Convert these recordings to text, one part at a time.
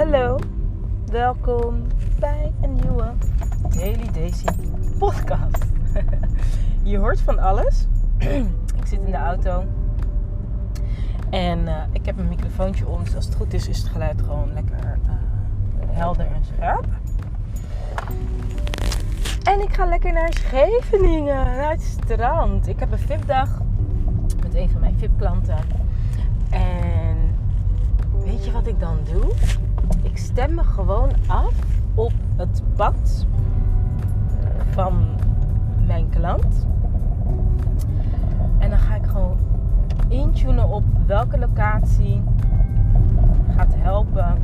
Hallo, welkom bij een nieuwe Daily Daisy podcast. Je hoort van alles. ik zit in de auto en uh, ik heb een microfoontje om, dus als het goed is, is het geluid gewoon lekker uh, helder en scherp. En ik ga lekker naar Scheveningen, naar het strand. Ik heb een VIP-dag met een van mijn VIP-klanten. En weet je wat ik dan doe? Ik stem me gewoon af op het pad van mijn klant. En dan ga ik gewoon intunen op welke locatie gaat helpen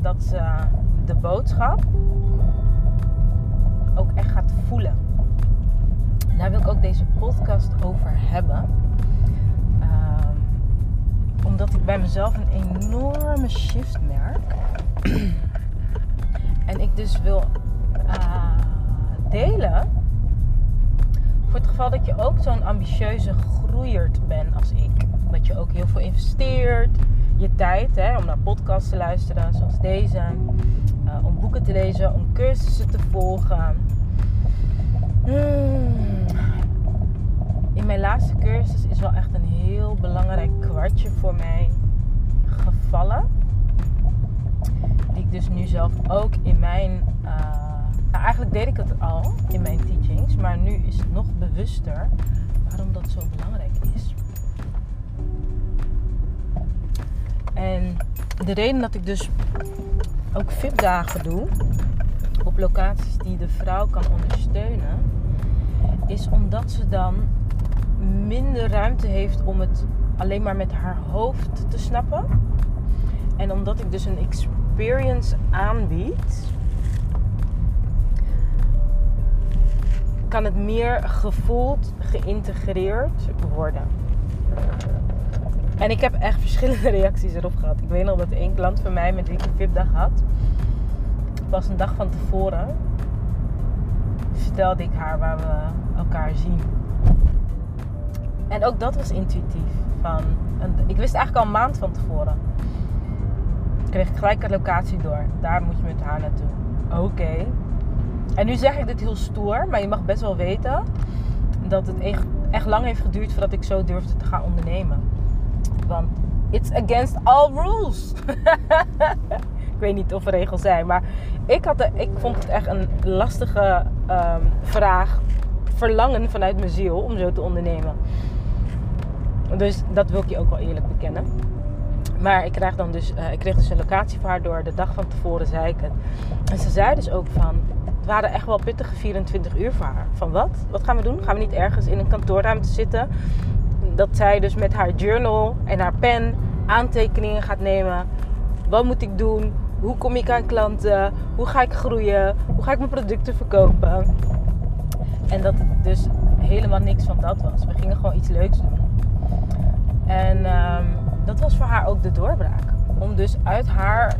dat ze de boodschap ook echt gaat voelen. En daar wil ik ook deze podcast over hebben. Bij mezelf een enorme shift merk. en ik dus wil uh, delen. Voor het geval dat je ook zo'n ambitieuze groeierd bent als ik. Dat je ook heel veel investeert. Je tijd hè, om naar podcasts te luisteren zoals deze. Uh, om boeken te lezen, om cursussen te volgen. Hmm. In mijn laatste cursus is wel echt een heel belangrijk kwartje voor mij gevallen. Die ik dus nu zelf ook in mijn. Uh, nou, eigenlijk deed ik het al in mijn teachings, maar nu is het nog bewuster waarom dat zo belangrijk is. En de reden dat ik dus ook VIP-dagen doe op locaties die de vrouw kan ondersteunen, is omdat ze dan minder ruimte heeft om het alleen maar met haar hoofd te snappen. En omdat ik dus een experience aanbied, kan het meer gevoeld, geïntegreerd worden. En ik heb echt verschillende reacties erop gehad. Ik weet nog dat één klant van mij met wie een VIP-dag had, pas een dag van tevoren vertelde ik haar waar we elkaar zien. En ook dat was intuïtief. Van, ik wist eigenlijk al een maand van tevoren. Kreeg gelijk een locatie door. Daar moet je met haar naartoe. Oké. En nu zeg ik dit heel stoer, maar je mag best wel weten dat het echt, echt lang heeft geduurd voordat ik zo durfde te gaan ondernemen. Want it's against all rules. ik weet niet of er regels zijn, maar ik, had ik vond het echt een lastige um, vraag, verlangen vanuit mijn ziel om zo te ondernemen. Dus dat wil ik je ook wel eerlijk bekennen. Maar ik, krijg dan dus, uh, ik kreeg dus een locatie voor haar door. De dag van tevoren zei ik het. En ze zei dus ook van... Het waren echt wel pittige 24 uur voor haar. Van wat? Wat gaan we doen? Gaan we niet ergens in een kantoorruimte zitten? Dat zij dus met haar journal en haar pen aantekeningen gaat nemen. Wat moet ik doen? Hoe kom ik aan klanten? Hoe ga ik groeien? Hoe ga ik mijn producten verkopen? En dat het dus helemaal niks van dat was. We gingen gewoon iets leuks doen. En um, dat was voor haar ook de doorbraak. Om dus uit haar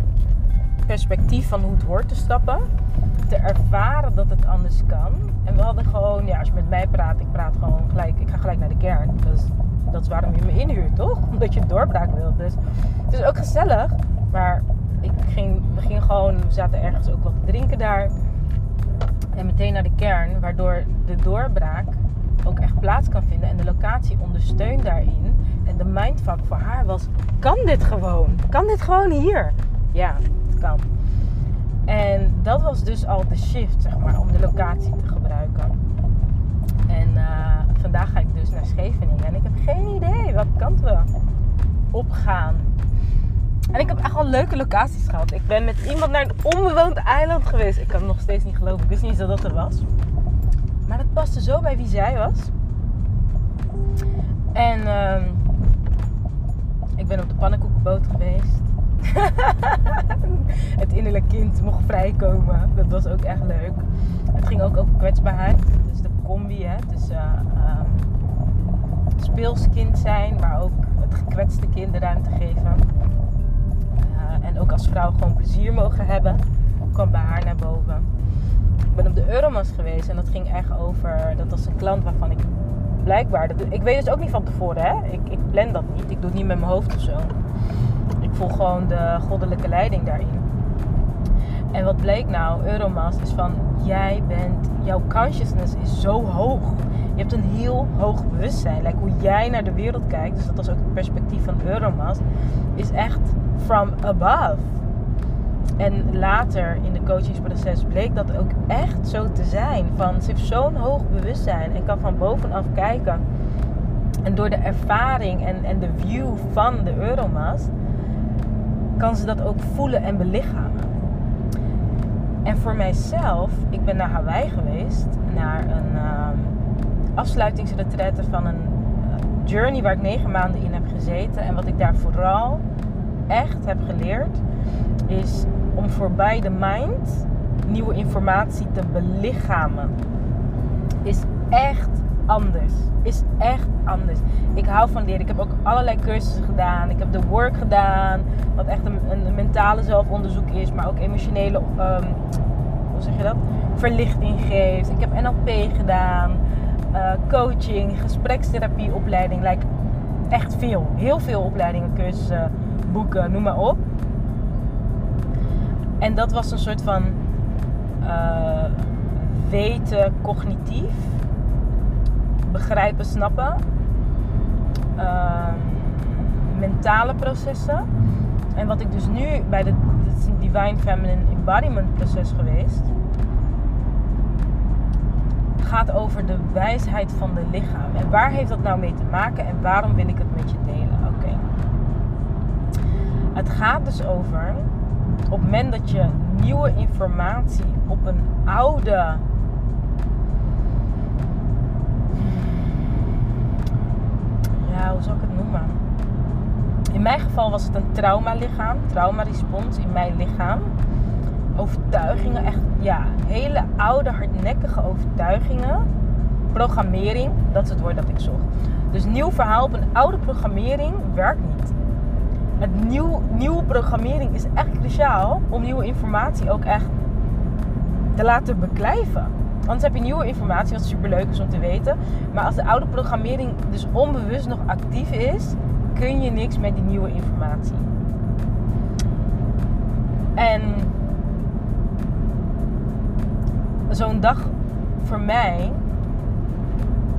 perspectief van hoe het hoort te stappen, te ervaren dat het anders kan. En we hadden gewoon, ja, als je met mij praat, ik praat gewoon gelijk, ik ga gelijk naar de kern. Dus dat is waarom je me inhuurt, toch? Omdat je doorbraak wilt. Dus het is ook gezellig, maar ik ging, we gingen gewoon, we zaten ergens ook wat te drinken daar. En meteen naar de kern, waardoor de doorbraak ook echt plaats kan vinden. En de locatie ondersteunt daarin. En de mindfuck voor haar was: kan dit gewoon? Kan dit gewoon hier? Ja, het kan. En dat was dus al de shift, zeg maar, om de locatie te gebruiken. En uh, vandaag ga ik dus naar Scheveningen. En ik heb geen idee welke kant we opgaan. En ik heb echt al leuke locaties gehad. Ik ben met iemand naar een onbewoond eiland geweest. Ik kan het nog steeds niet geloven. Ik wist niet eens dat dat er was. Maar dat paste zo bij wie zij was. En uh, ik ben op de pannenkoekenboot geweest. het innerlijk kind mocht vrijkomen. Dat was ook echt leuk. Het ging ook over kwetsbaarheid. Dus de combi, hè. Dus uh, um, speels kind zijn, maar ook het gekwetste kind de ruimte geven. Uh, en ook als vrouw gewoon plezier mogen hebben. Kwam bij haar naar boven. Ik ben op de Euromas geweest en dat ging echt over. Dat was een klant waarvan ik blijkbaar. Ik weet dus ook niet van tevoren, hè? Ik, ik plan dat niet. Ik doe het niet met mijn hoofd of zo. ik voel gewoon de goddelijke leiding daarin. En wat bleek nou, Euromas, is van jij bent, jouw consciousness is zo hoog. Je hebt een heel hoog bewustzijn. Like hoe jij naar de wereld kijkt, dus dat was ook het perspectief van Euromas, is echt from above. En later in de coachingsproces bleek dat ook echt zo te zijn. Van, ze heeft zo'n hoog bewustzijn en kan van bovenaf kijken. En door de ervaring en, en de view van de Euromast kan ze dat ook voelen en belichamen. En voor mijzelf, ik ben naar Hawaii geweest, naar een uh, afsluitingsretraite van een eh, journey waar ik negen maanden in heb gezeten. En wat ik daar vooral echt heb geleerd, is om voorbij de mind nieuwe informatie te belichamen. Is echt anders. Is echt anders. Ik hou van leren. Ik heb ook allerlei cursussen gedaan. Ik heb de work gedaan, wat echt een, een mentale zelfonderzoek is, maar ook emotionele, um, zeg je dat? Verlichting geeft. Ik heb NLP gedaan, uh, coaching, gesprekstherapieopleiding. Like, echt veel. Heel veel opleidingen, cursussen, boeken, noem maar op. En dat was een soort van uh, weten cognitief. Begrijpen, snappen. Uh, mentale processen. En wat ik dus nu bij de dit is een Divine Feminine Embodiment proces geweest. Gaat over de wijsheid van de lichaam. En waar heeft dat nou mee te maken en waarom wil ik het met je delen? Oké. Het gaat dus over op het moment dat je nieuwe informatie op een oude ja, hoe zou ik het noemen? In mijn geval was het een traumalichaam, traumarespons in mijn lichaam. Overtuigingen, echt ja, hele oude, hardnekkige overtuigingen. Programmering, dat is het woord dat ik zocht. Dus nieuw verhaal op een oude programmering werkt niet het nieuw, nieuwe programmering is echt cruciaal om nieuwe informatie ook echt te laten beklijven. Anders heb je nieuwe informatie, wat super leuk is om te weten. Maar als de oude programmering dus onbewust nog actief is, kun je niks met die nieuwe informatie. En zo'n dag voor mij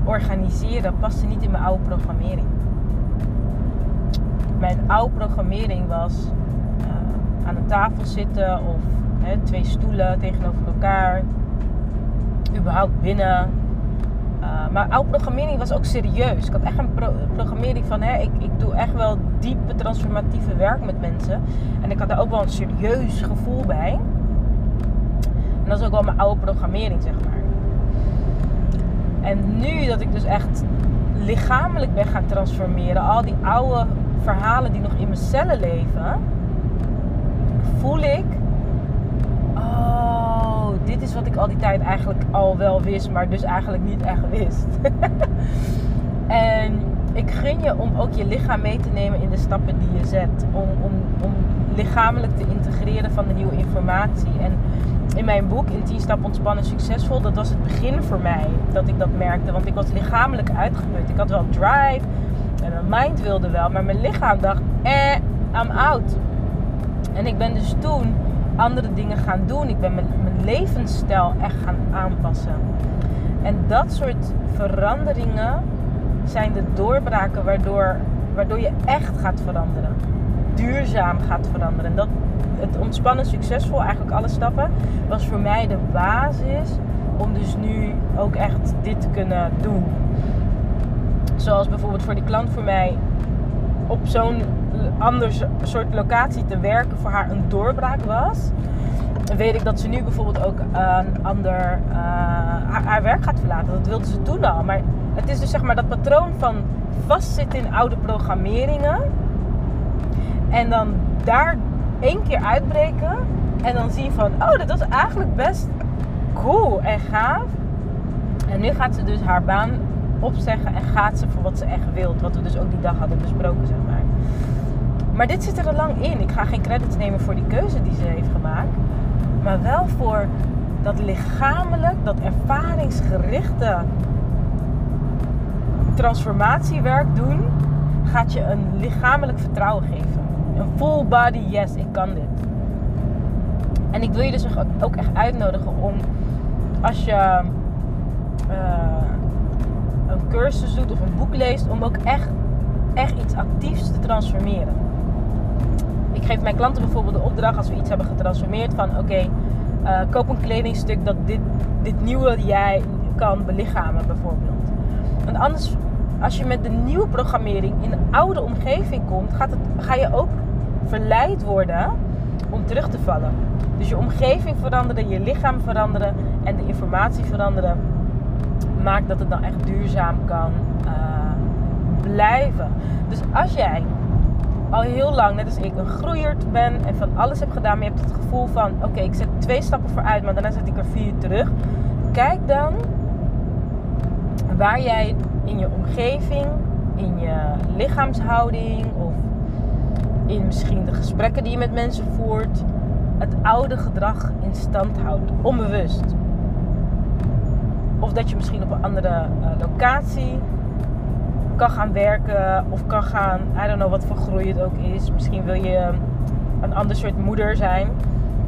organiseren paste niet in mijn oude programmering mijn oude programmering was uh, aan een tafel zitten of twee stoelen tegenover elkaar. Überhaupt binnen. Uh, maar oude programmering was ook serieus. Ik had echt een programmering van hè, ik, ik doe echt wel diepe transformatieve werk met mensen. En ik had daar ook wel een serieus gevoel bij. En dat is ook wel mijn oude programmering, zeg maar. En nu dat ik dus echt lichamelijk ben gaan transformeren, al die oude verhalen die nog in mijn cellen leven, voel ik, oh, dit is wat ik al die tijd eigenlijk al wel wist, maar dus eigenlijk niet echt wist. en ik gun je om ook je lichaam mee te nemen in de stappen die je zet. Om, om, om lichamelijk te integreren van de nieuwe informatie. En in mijn boek, in 10 stappen ontspannen succesvol, dat was het begin voor mij dat ik dat merkte. Want ik was lichamelijk uitgeput. Ik had wel drive, mijn mind wilde wel, maar mijn lichaam dacht, eh, I'm out. En ik ben dus toen andere dingen gaan doen. Ik ben mijn, mijn levensstijl echt gaan aanpassen. En dat soort veranderingen zijn de doorbraken waardoor, waardoor je echt gaat veranderen. Duurzaam gaat veranderen. En dat, het ontspannen succesvol, eigenlijk alle stappen, was voor mij de basis om dus nu ook echt dit te kunnen doen. Zoals bijvoorbeeld voor die klant voor mij op zo'n ander soort locatie te werken voor haar een doorbraak was. Weet ik dat ze nu bijvoorbeeld ook een ander uh, haar, werk gaat verlaten. Dat wilde ze toen al. Maar het is dus zeg maar dat patroon van vastzitten in oude programmeringen. En dan daar één keer uitbreken. En dan zien van, oh, dat was eigenlijk best cool en gaaf. En nu gaat ze dus haar baan opzeggen en gaat ze voor wat ze echt wilt. Wat we dus ook die dag hadden besproken, zeg maar. Maar dit zit er al lang in. Ik ga geen credits nemen voor die keuze die ze heeft gemaakt. Maar wel voor dat lichamelijk, dat ervaringsgerichte transformatiewerk doen, gaat je een lichamelijk vertrouwen geven. Een full body, yes, ik kan dit. En ik wil je dus ook echt uitnodigen om als je een cursus doet of een boek leest, om ook echt, echt iets actiefs te transformeren. Ik geef mijn klanten bijvoorbeeld de opdracht als we iets hebben getransformeerd van oké, uh, koop een kledingstuk dat dit, dit nieuwe jij kan belichamen bijvoorbeeld. Want anders, als je met de nieuwe programmering in een oude omgeving komt, gaat het, ga je ook verleid worden om terug te vallen. Dus je omgeving veranderen, je lichaam veranderen en de informatie veranderen maakt dat het dan echt duurzaam kan uh, blijven. Dus als jij al heel lang, net als ik, een groeierd ben en van alles heb gedaan, maar je hebt het gevoel van: oké, ik zet twee stappen vooruit, maar daarna zet ik er vier terug. Kijk dan waar jij in je omgeving, in je lichaamshouding of in misschien de gesprekken die je met mensen voert, het oude gedrag in stand houdt, onbewust. Of dat je misschien op een andere uh, locatie kan gaan werken of kan gaan, I don't know wat voor groei het ook is. Misschien wil je een ander soort moeder zijn.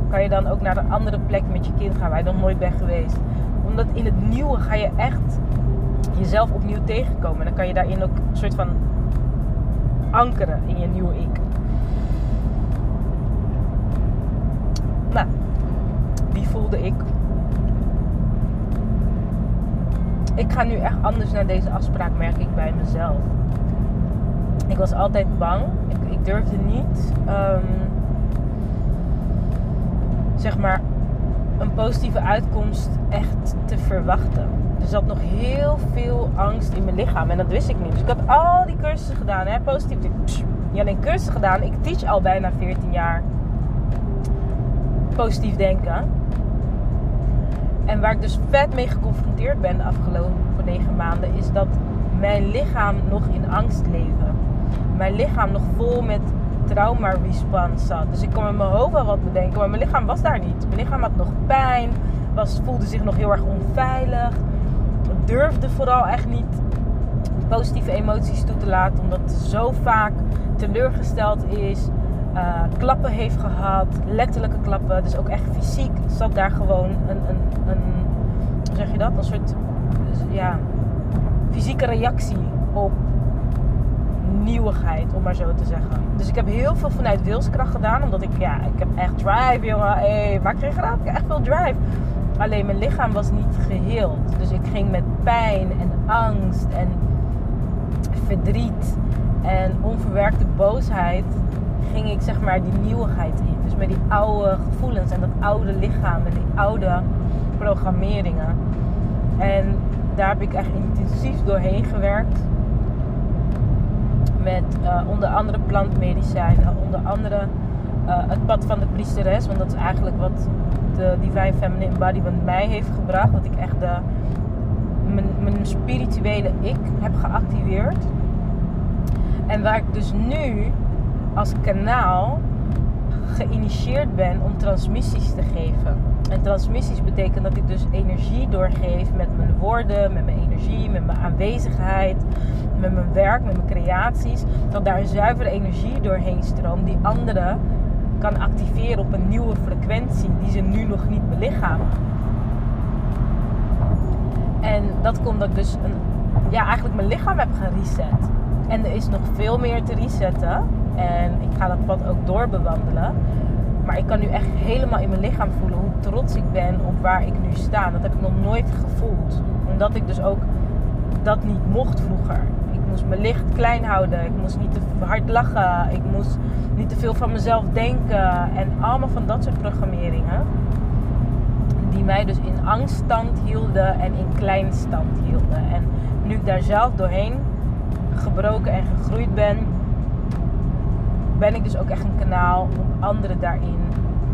Kan je dan ook naar een andere plek met je kind gaan waar je nog nooit bent geweest. Omdat in het nieuwe ga je echt jezelf opnieuw tegenkomen. En dan kan je daarin ook een soort van ankeren in je nieuwe ik. Nou, die voelde ik. Ik ga nu echt anders naar deze afspraak, merk ik bij mezelf. Ik was altijd bang. Ik, ik durfde niet, um, zeg maar, een positieve uitkomst echt te verwachten. Er zat nog heel veel angst in mijn lichaam en dat wist ik niet. Dus ik had al die cursussen gedaan, hè, positief. Niet alleen cursussen gedaan, ik teach al bijna 14 jaar positief denken. En waar ik dus vet mee geconfronteerd ben de afgelopen negen maanden, is dat mijn lichaam nog in angst leefde. Mijn lichaam nog vol met trauma response zat. Dus ik kon met mijn hoofd wel wat bedenken, maar mijn lichaam was daar niet. Mijn lichaam had nog pijn, was, voelde zich nog heel erg onveilig. Durfde vooral echt niet positieve emoties toe te laten, omdat het zo vaak teleurgesteld is uh, klappen heeft gehad, letterlijke klappen, dus ook echt fysiek zat daar gewoon een, een, je dat, een soort ja, fysieke reactie op nieuwigheid, om maar zo te zeggen. Dus ik heb heel veel vanuit wilskracht gedaan, omdat ik, ja, ik heb echt drive, jongen. Hey, maak geen grap, ik heb echt veel drive. Alleen mijn lichaam was niet geheeld. Dus ik ging met pijn en angst en verdriet en onverwerkte boosheid ging ik zeg maar die nieuwigheid in. Dus met die oude gevoelens en dat oude lichaam en die oude programmeringen. En daar heb ik echt intensief doorheen gewerkt. Met uh, onder andere plantmedicijnen, onder andere uh, het pad van de priesteres. Want dat is eigenlijk wat de Divine Feminine Embodiment mij heeft gebracht. Dat ik echt de, mijn, mijn spirituele ik heb geactiveerd. En waar ik dus nu als kanaal geïnitieerd ben om transmissies te geven. Transmissies betekent dat ik dus energie doorgeef met mijn woorden, met mijn energie, met mijn aanwezigheid, met mijn werk, met mijn creaties. Dat daar zuivere energie doorheen stroomt die anderen kan activeren op een nieuwe frequentie die ze nu nog niet belichamen. En dat komt dat ik dus een, ja, eigenlijk mijn lichaam heb gereset. En er is nog veel meer te resetten. En ik ga dat pad ook doorbewandelen. Maar ik kan nu echt helemaal in mijn lichaam voelen hoe trots ik ben op waar ik nu sta. Dat heb ik nog nooit gevoeld. Omdat ik dus ook dat niet mocht vroeger. Ik moest mijn licht klein houden. Ik moest niet te hard lachen. Ik moest niet te veel van mezelf denken. En allemaal van dat soort programmeringen. Die mij dus in angststand hielden en in kleinstand hielden. En nu ik daar zelf doorheen gebroken en gegroeid ben, ben ik dus ook echt een kanaal om anderen daarin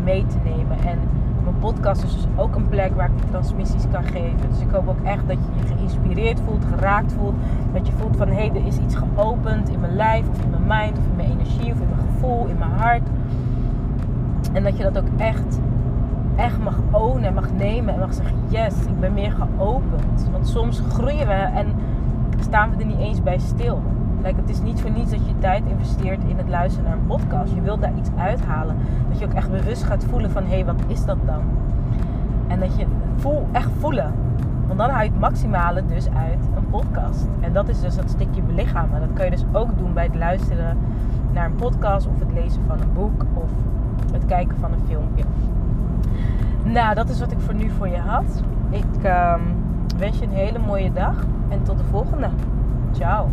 mee te nemen. En mijn podcast is dus ook een plek waar ik transmissies kan geven. Dus ik hoop ook echt dat je je geïnspireerd voelt, geraakt voelt. Dat je voelt van hé, hey, er is iets geopend in mijn lijf of in mijn mind of in mijn energie of in mijn gevoel, in mijn hart. En dat je dat ook echt, echt mag ownen en mag nemen en mag zeggen yes, ik ben meer geopend. Want soms groeien we en staan we er niet eens bij stil. Like, het is niet voor niets dat je tijd investeert in het luisteren naar een podcast. Je wilt daar iets uithalen. Dat je ook echt bewust gaat voelen van, hé, hey, wat is dat dan? En dat je voel, echt voelen. Want dan haal je het maximale dus uit een podcast. En dat is dus dat stukje belichamen. Dat kun je dus ook doen bij het luisteren naar een podcast of het lezen van een boek of het kijken van een filmpje. Nou, dat is wat ik voor nu voor je had. Ik um, wens je een hele mooie dag en tot de volgende. Ciao.